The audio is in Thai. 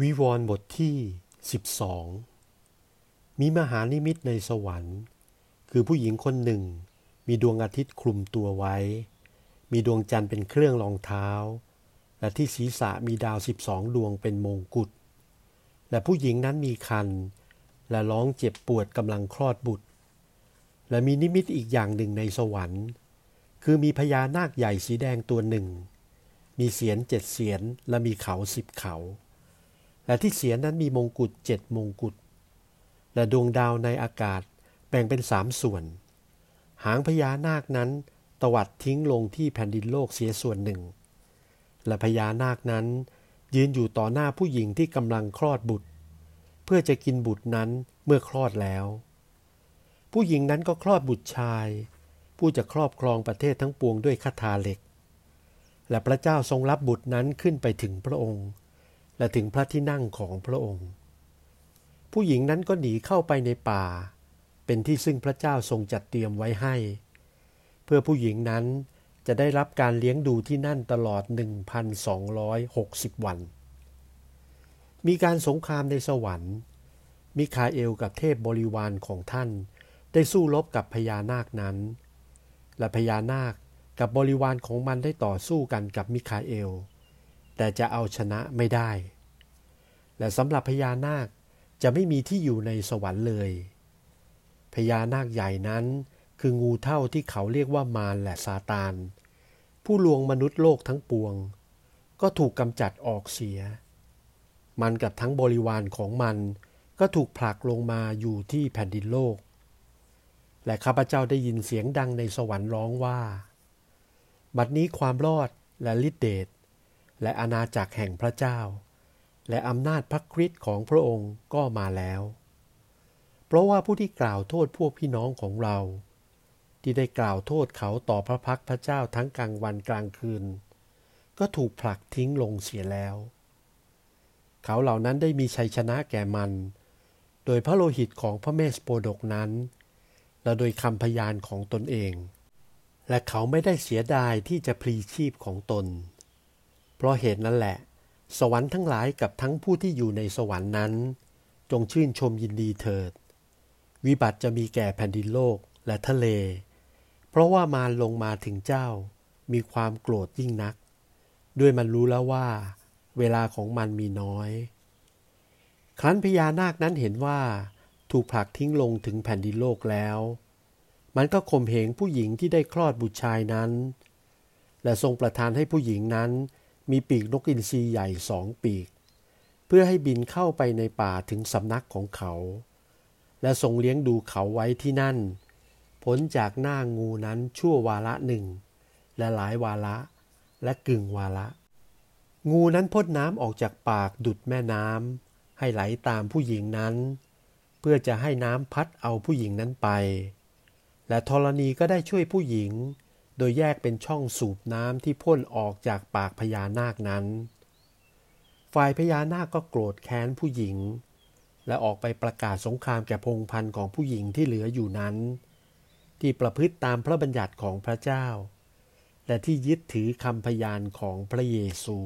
วิวรณ์บทที่ 12 มีมหานิมิตในสวรรค์ คือผู้หญิงคนหนึ่ง มีดวงอาทิตย์คลุมตัวไว้ มีดวงจันทร์เป็นเครื่องรองเท้า และที่ศีรษะมีดาวสิบสองดวงเป็นมงกุฎ และผู้หญิงนั้นมีคัน และร้องเจ็บปวดกำลังคลอดบุตร และมีนิมิตอีกอย่างหนึ่งในสวรรค์ คือมีพญานาคใหญ่สีแดงตัวหนึ่ง มีเสียนเจ็ดเสียนและมีเขาสิบเขา และที่เสียนนั้นมีมงกุฎเจ็ดมงกุฎและดวงดาวในอากาศแบ่งเป็นสามส่วน หางพญานาคนั้นตวัดทิ้งลงที่แผ่นดินโลกเสียส่วนหนึ่ง และพญานาคนั้นยืนอยู่ต่อหน้าผู้หญิงที่กำลังคลอดบุตร เพื่อจะกินบุตรนั้นเมื่อคลอดแล้ว ผู้หญิงนั้นก็คลอดบุตรชาย ผู้จะครอบครองประเทศทั้งปวงด้วยคาถาเหล็ก และพระเจ้าทรงรับบุตรนั้นขึ้นไปถึงพระองค์ และถึงพระที่นั่งของพระองค์ ผู้หญิงนั้นก็หนีเข้าไปในป่า เป็นที่ซึ่งพระเจ้าทรงจัดเตรียมไว้ให้ เพื่อผู้หญิงนั้นจะได้รับการเลี้ยงดูที่นั่นตลอด 1,260 วัน มีการสงครามในสวรรค์ มิคาเอลกับเทพบริวารของท่าน ได้สู้รบกับพญานาคนั้น และพญานาคกับบริวารของมันได้ต่อสู้กันกับมิคาเอล แต่จะเอาชนะไม่ได้ และสำหรับพญานาคจะไม่มีที่อยู่ในสวรรค์เลย พญานาคใหญ่นั้นคืองูเท่าที่เขาเรียกว่ามารและซาตาน ผู้ลวงมนุษย์โลกทั้งปวง ก็ถูกกำจัดออกเสีย มันกับทั้งบริวารของมันก็ถูกผลักลงมาอยู่ที่แผ่นดินโลก และข้าพเจ้าได้ยินเสียงดังในสวรรค์ร้องว่า บัดนี้ความรอดและฤทธิเดช และอาณาจักรแห่งพระเจ้า และอำนาจพระคริสต์ของพระองค์ก็มาแล้ว เพราะว่าผู้ที่กล่าวโทษพวกพี่น้องของเรา ที่ได้กล่าวโทษเขาต่อพระพักพระเจ้าทั้งกลางวันกลางคืน ก็ถูกผลักทิ้งลงเสียแล้ว เขาเหล่านั้นได้มีชัยชนะแก่มัน โดยพระโลหิตของพระเมสโปดกนั้น และโดยคำพยานของตนเอง และเขาไม่ได้เสียดายที่จะพลีชีพของตน เพราะเหตุนั้นแหละ สวรรค์ทั้งหลายกับทั้งผู้ที่อยู่ในสวรรค์นั้น จงชื่นชมยินดีเถิด วิบัติจะมีแก่แผ่นดินโลกและทะเล เพราะว่ามารลงมาถึงเจ้า มีความโกรธยิ่งนัก ด้วยมันรู้แล้วว่า เวลาของมันมีน้อย ครั้นพญานาคนั้นเห็นว่า ถูกผลักทิ้งลงถึงแผ่นดินโลกแล้ว มันก็ข่มเหงผู้หญิงที่ได้คลอดบุตรชายนั้น และทรงประทานให้ผู้หญิงนั้น มีปีกนกอินทรีใหญ่สองปีก เพื่อให้บินเข้าไปในป่าถึงสำนักของเขา และทรงเลี้ยงดูเขาไว้ที่นั่นพ้นจากหน้างูนั้นชั่ววาระหนึ่ง และหลายวาระและกึ่งวาระ งูนั้นพ่นน้ำออกจากปากดุดแม่น้ำให้ไหลตามผู้หญิงนั้น เพื่อจะให้น้ำพัดเอาผู้หญิงนั้นไป และธรณีก็ได้ช่วยผู้หญิง โดยแยกเป็นช่องสูบน้ำที่พ่นออกจากปากพญานาคนั้น ฝ่ายพญานาคก็โกรธแค้นผู้หญิง และออกไปประกาศสงครามแก่พงพันธ์ของผู้หญิงที่เหลืออยู่นั้น ที่ประพฤติตามพระบัญญัติของพระเจ้า และที่ยึดถือคำพยานของพระเยซู